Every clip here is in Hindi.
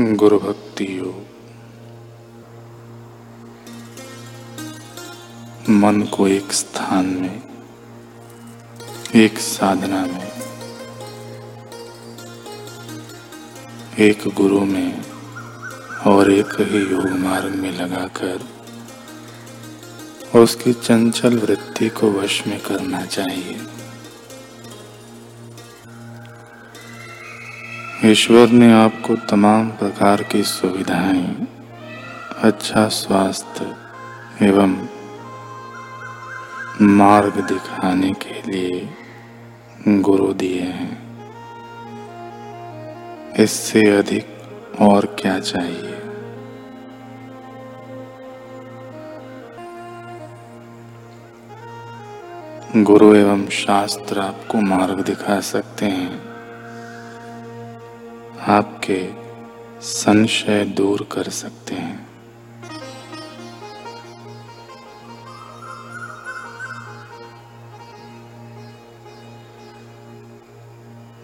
गुरु भक्ति योग मन को एक स्थान में, एक साधना में, एक गुरु में और एक ही योग मार्ग में लगाकर उसकी चंचल वृत्ति को वश में करना चाहिए। ईश्वर ने आपको तमाम प्रकार की सुविधाएँ अच्छा स्वास्थ्य एवं मार्ग दिखाने के लिए गुरु दिए हैं। इससे अधिक और क्या चाहिए? गुरु एवं शास्त्र आपको मार्ग दिखा सकते हैं। आपके संशय दूर कर सकते हैं।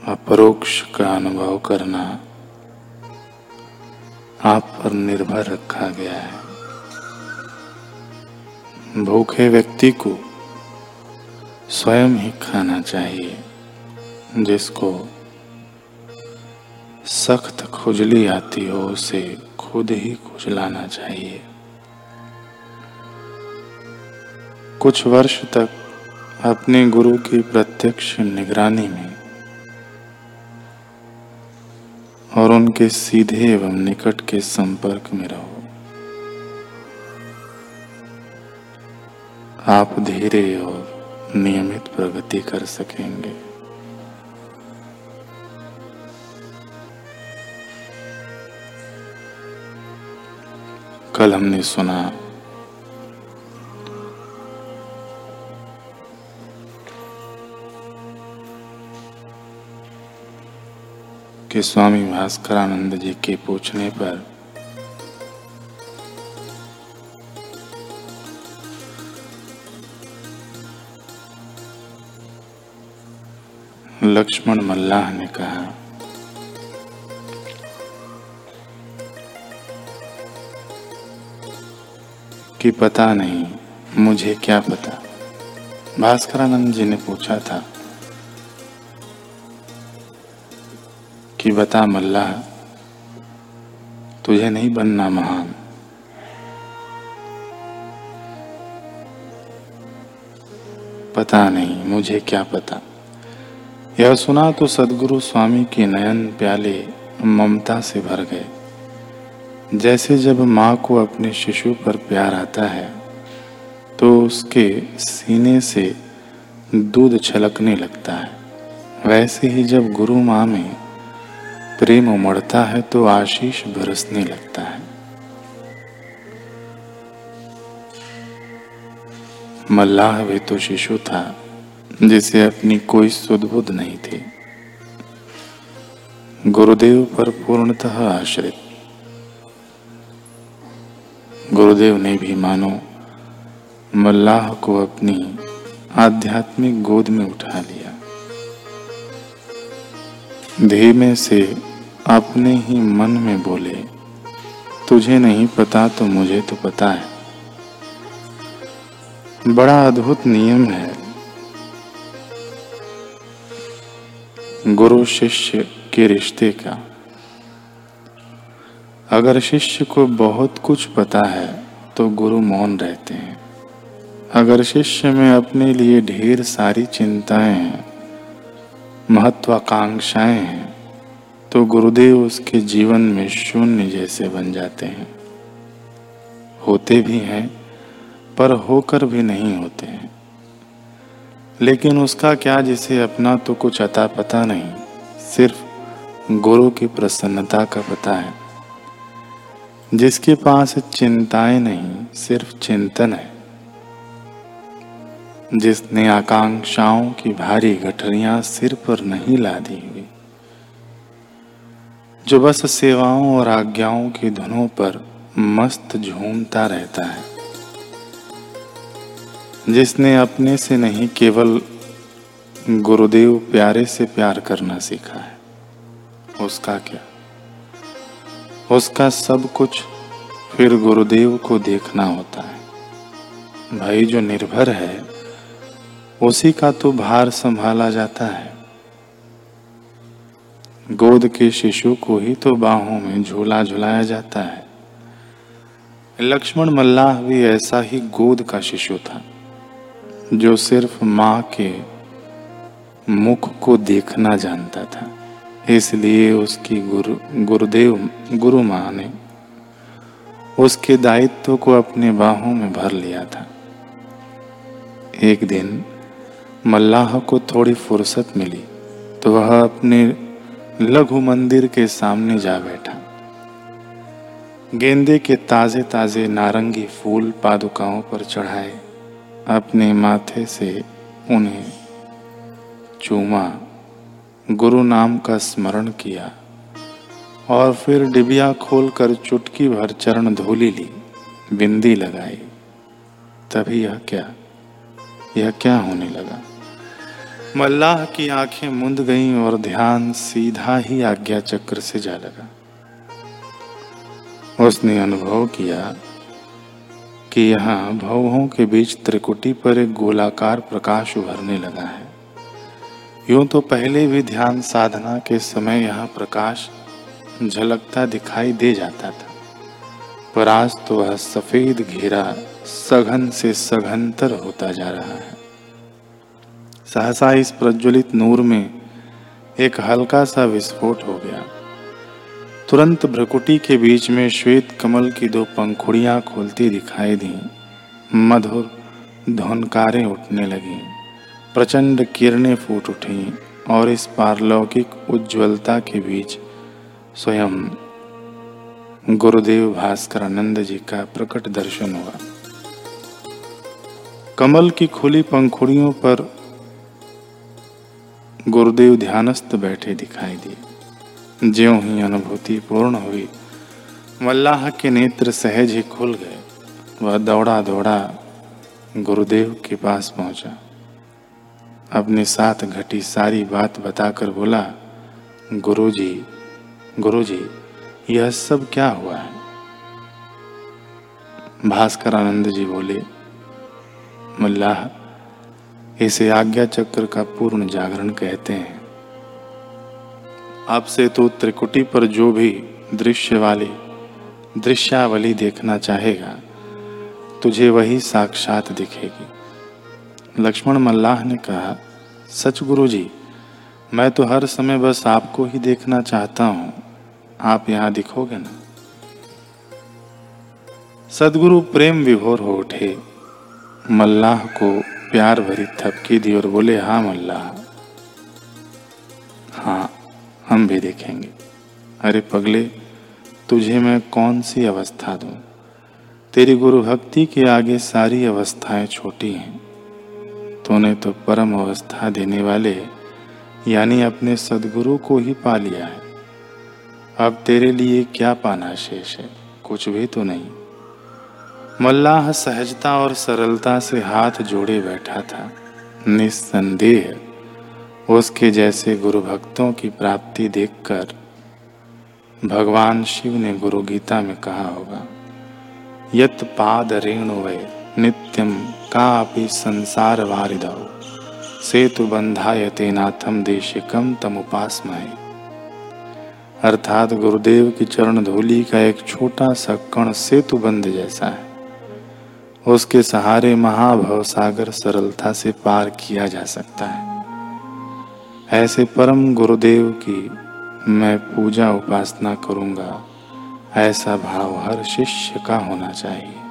अपरोक्ष का अनुभव करना आप पर निर्भर रखा गया है। भूखे व्यक्ति को स्वयं ही खाना चाहिए, जिसको सख्त खुजली आती हो, उसे खुद ही खुजलाना चाहिए। कुछ वर्ष तक अपने गुरु की प्रत्यक्ष निगरानी में और उनके सीधे एवं निकट के संपर्क में रहो। आप धीरे और नियमित प्रगति कर सकेंगे। कल हमने सुना। कि स्वामी भास्करानंद जी के पूछने पर लक्ष्मण मल्लाह ने कहा कि पता नहीं मुझे क्या पता। भास्करानंद जी ने पूछा था कि बता मल्लाह तुझे नहीं बनना महान। पता नहीं मुझे क्या पता। यह सुना तो सदगुरु स्वामी के नयन प्याले ममता से भर गए। जैसे जब माँ को अपने शिशु पर प्यार आता है तो उसके सीने से दूध छलकने लगता है। वैसे ही जब गुरु माँ में प्रेम उमड़ता है तो आशीष बरसने लगता है। मल्लाह भी तो शिशु था, जिसे अपनी कोई सुदबुद नहीं थी। गुरुदेव पर पूर्णतः आश्रित गुरुदेव ने भी मानो, मल्लाह को अपनी आध्यात्मिक गोद में उठा लिया। धीमे से अपने ही मन में बोले, तुझे नहीं पता तो मुझे तो पता है। बड़ा अद्भुत नियम है। गुरु शिष्य के रिश्ते का अगर शिष्य को बहुत कुछ पता है तो गुरु मौन रहते हैं। अगर शिष्य में अपने लिए ढेर सारी चिंताएँ हैं, महत्वाकांक्षाएँ हैं तो गुरुदेव उसके जीवन में शून्य जैसे बन जाते हैं। होते भी हैं, पर होकर भी नहीं होते हैं। लेकिन उसका क्या जिसे अपना तो कुछ अता पता नहीं, सिर्फ़ गुरु की प्रसन्नता का पता है। जिसके पास चिंताएँ नहीं, सिर्फ़ चिंतन है। जिसने आकांक्षाओं की भारी गठरियाँ सिर पर नहीं ला दी हुई जो बस सेवाओं और आज्ञाओं की धुनों पर मस्त झूमता रहता है। जिसने अपने से नहीं केवल गुरुदेव प्यारे से प्यार करना सीखा है, उसका क्या? उसका सब कुछ फिर गुरुदेव को देखना होता है। भाई जो निर्भर है, उसी का तो भार संभाला जाता है। गोद के शिशु को ही तो बाहों में झूला झुलाया जाता है। लक्ष्मण मल्लाह भी ऐसा ही गोद का शिशु था, जो सिर्फ़ माँ के मुख को देखना जानता था। इसलिए उसकी गुरु, गुरुदेव, गुरु माँ ने उसके दायित्व को अपने बाहों में भर लिया था। एक दिन मल्लाह को थोड़ी फुर्सत मिली तो वह अपने लघु मंदिर के सामने जा बैठा। गेंदे के ताजे ताजे नारंगी फूल पादुकाओं पर चढ़ाए, अपने माथे से उन्हें चूमा। गुरु नाम का स्मरण किया और फिर डिबिया खोलकर चुटकी भर चरण धोली ली, बिंदी लगाई। तभी यह क्या? यह क्या होने लगा? मल्लाह की आँखें मुंद गईं और ध्यान सीधा ही आज्ञा चक्र से जा लगा। उसने अनुभव किया कि यहाँ भवों के बीच त्रिकुटी पर एक गोलाकार प्रकाश उभरने लगा है। यूँ तो पहले भी ध्यान साधना के समय यह प्रकाश झलकता दिखाई दे जाता था। पर आज तो वह सफ़ेद घेरा सघन से सघनतर होता जा रहा है। सहसा इस प्रज्वलित नूर में एक हल्का सा विस्फोट हो गया। तुरंत भ्रकुटी के बीच में श्वेत कमल की दो पंखुड़ियाँ खोलती दिखाई दी। मधुर धुनकारें उठने लगी। प्रचंड किरणें फूट उठी और इस पारलौकिक उज्ज्वलता के बीच स्वयं गुरुदेव भास्कर आनंद जी का प्रकट दर्शन हुआ। कमल की खुली पंखुड़ियों पर गुरुदेव ध्यानस्थ बैठे दिखाई दिए। ज्यों ही अनुभूति पूर्ण हुई, मल्लाह के नेत्र सहज ही खुल गए। वह दौड़ा दौड़ा गुरुदेव के पास पहुँचा। अपने साथ घटी सारी बात बताकर बोला, गुरुजी गुरुजी, यह सब क्या हुआ है? भास्कर आनंद जी बोले मल्लाह इसे आज्ञा चक्र का पूर्ण जागरण कहते हैं। आपसे तो त्रिकुटी पर जो भी दृश्य वाली, दृश्यावली देखना चाहेगा, तुझे वही साक्षात दिखेगी। लक्ष्मण मल्लाह ने कहा, सच गुरु जी मैं तो हर समय बस आपको ही देखना चाहता हूँ। आप यहाँ दिखोगे ना? सदगुरु प्रेम विभोर हो उठे। मल्लाह को प्यार भरी थपकी दी और बोले हाँ मल्लाह हाँ हम भी देखेंगे। अरे पगले, तुझे मैं कौन सी अवस्था दूँ? तेरी गुरु भक्ति के आगे सारी अवस्थाएँ छोटी हैं। तूने तो परम अवस्था देने वाले, यानी अपने सदगुरु को ही पा लिया है। अब तेरे लिए क्या पाना शेष है? कुछ भी तो नहीं। मल्लाह सहजता और सरलता से हाथ जोड़े बैठा था। निस्संदेह, उसके जैसे गुरु भक्तों की प्राप्ति देखकर भगवान शिव ने गुरु गीता में कहा होगा यत पाद रेणु वे नित्यम का संसार वारिदौ सेतु बंधाय तेनाथम देशिकम तम उपासमाए अर्थात गुरुदेव की चरण धूलि का एक छोटा सा कण सेतु बंध जैसा है। उसके सहारे महाभव सागर सरलता से पार किया जा सकता है। ऐसे परम गुरुदेव की मैं पूजा उपासना करूँगा, ऐसा भाव हर शिष्य का होना चाहिए।